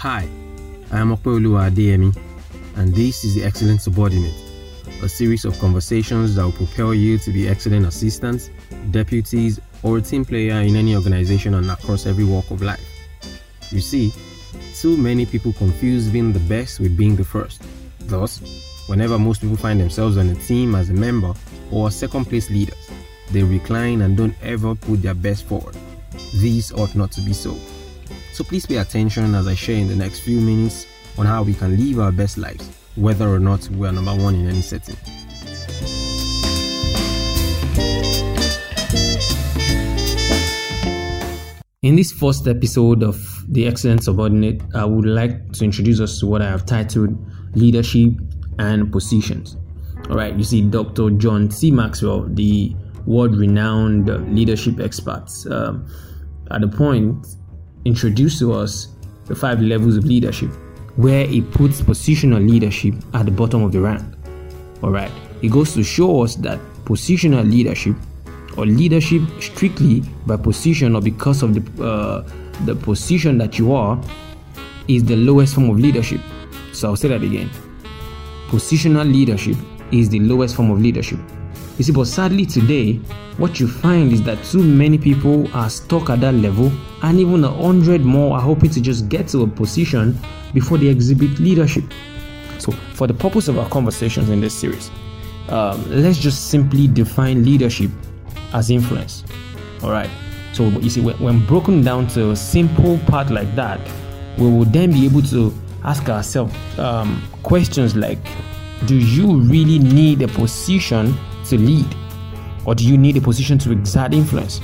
Hi, I am Okweoluwa Adeyemi, and this is the Excellent Subordinate, a series of conversations that will propel you to be excellent assistants, deputies, or a team player in any organization and across every walk of life. You see, too many people confuse being the best with being the first. Thus, whenever most people find themselves on a team as a member or second place leaders, they recline and don't ever put their best forward. These ought not to be so. So please pay attention as I share in the next few minutes on how we can live our best lives, whether or not we are number one in any setting. In this first episode of The Excellent Subordinate, I would like to introduce us to what I have titled Leadership and Positions. All right, you see, Dr. John C. Maxwell, the world renowned leadership expert, um, at the point introduced to us the five levels of leadership, where he puts positional leadership at the bottom of the rank. All right, it goes to show us that positional leadership or leadership strictly by position or because of the uh, the position that you are is the lowest form of leadership. So I'll say that again. Positional leadership is the lowest form of leadership. You see, but sadly today, what you find is that too many people are stuck at that level, and even a hundred more are hoping to just get to a position before they exhibit leadership. So, for the purpose of our conversations in this series, um, let's just simply define leadership as influence. All right. So you see, when, broken down to a simple part like that, we will then be able to ask ourselves um, questions like, do you really need a position to lead, or do you need a position to exert influence,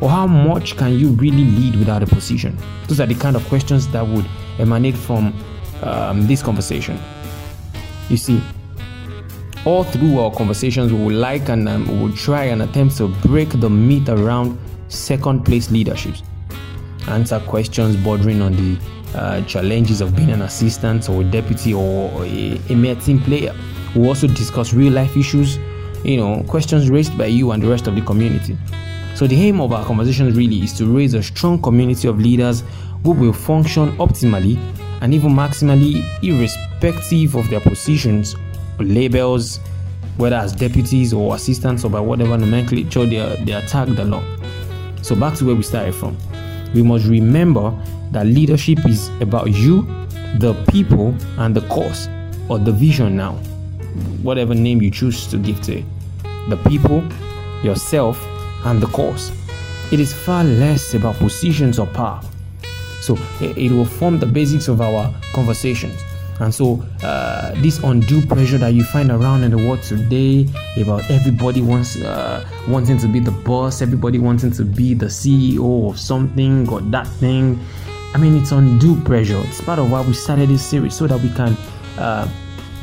or how much can you really lead without a position? Those are the kind of questions that would emanate from um, this conversation. You see, all through our conversations, we will like and um, we will try and attempt to break the myth around second place leaderships, answer questions bordering on the uh, challenges of being an assistant or a deputy or a, a mere team player. We'll also discuss real life issues, you know, questions raised by you and the rest of the community. So, the aim of our conversations really is to raise a strong community of leaders who will function optimally and even maximally, irrespective of their positions or labels, whether as deputies or assistants or by whatever nomenclature they are, they are tagged along. So, back to where we started from. We must remember that leadership is about you, the people, and the cause or the vision now, whatever name you choose to give to it. The people, yourself, and the cause. It is far less about positions or power. So, it will form the basics of our conversations. And so, uh, this undue pressure that you find around in the world today about everybody wants uh, wanting to be the boss, everybody wanting to be the CEO of something or that thing. I mean, it's undue pressure. It's part of why we started this series so that we can uh,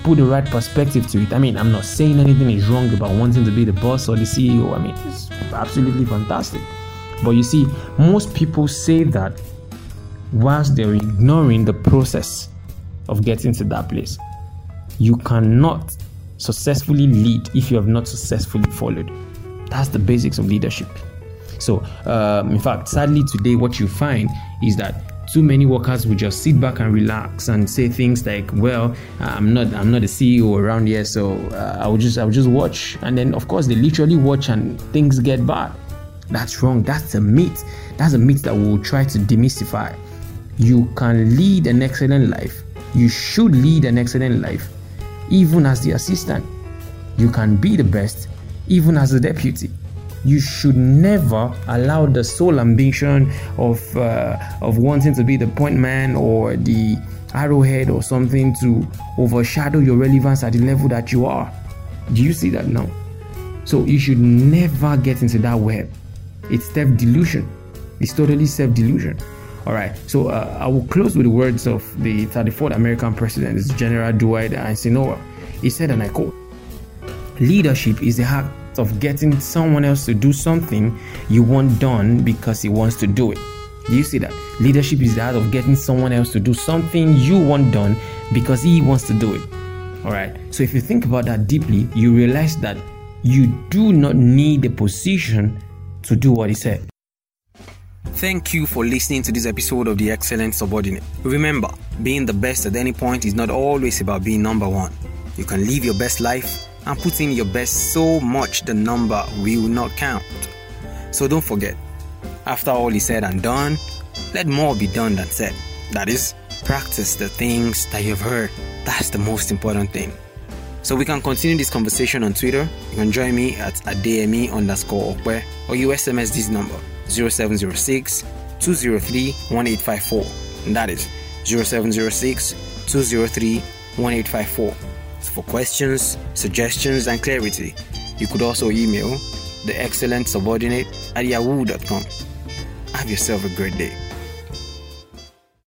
put the right perspective to it. I mean, I'm not saying anything is wrong about wanting to be the boss or the CEO. I mean, it's absolutely fantastic. But you see, most people say that whilst they're ignoring the process of getting to that place. You cannot successfully lead if you have not successfully followed. That's the basics of leadership. So, um, in fact, sadly today, what you find is that too many workers will just sit back and relax and say things like, "Well, I'm not, I'm not a CEO around here, so uh, I will just, I will just watch." And then, of course, they literally watch and things get bad. That's wrong. That's a myth. That's a myth that we will try to demystify. You can lead an excellent life you should lead an excellent life, even as the assistant. You can be the best, even as a deputy. You should never allow the sole ambition of uh, of wanting to be the point man or the arrowhead or something to overshadow your relevance at the level that you are. Do you see that now? So you should never get into that web. It's self delusion. It's totally self delusion. All right, so uh, I will close with the words of the 34th American president, General Dwight Eisenhower. He said, and I quote, Leadership is the act of getting someone else to do something you want done because he wants to do it. Do you see that? Leadership is the act of getting someone else to do something you want done because he wants to do it. All right, so if you think about that deeply, you realize that you do not need a position to do what he said. Thank you for listening to this episode of The Excellent Subordinate. Remember, being the best at any point is not always about being number one. You can live your best life and put in your best so much the number will not count. So don't forget, after all is said and done, let more be done than said. That is, practice the things that you've heard. That's the most important thing. So we can continue this conversation on Twitter. You can join me at ademi underscore okwe or you SMS this number 0706 203 1854. And that is 0706 203 1854. For questions, suggestions, and clarity, you could also email the excellent subordinate at yahoo.com. Have yourself a great day.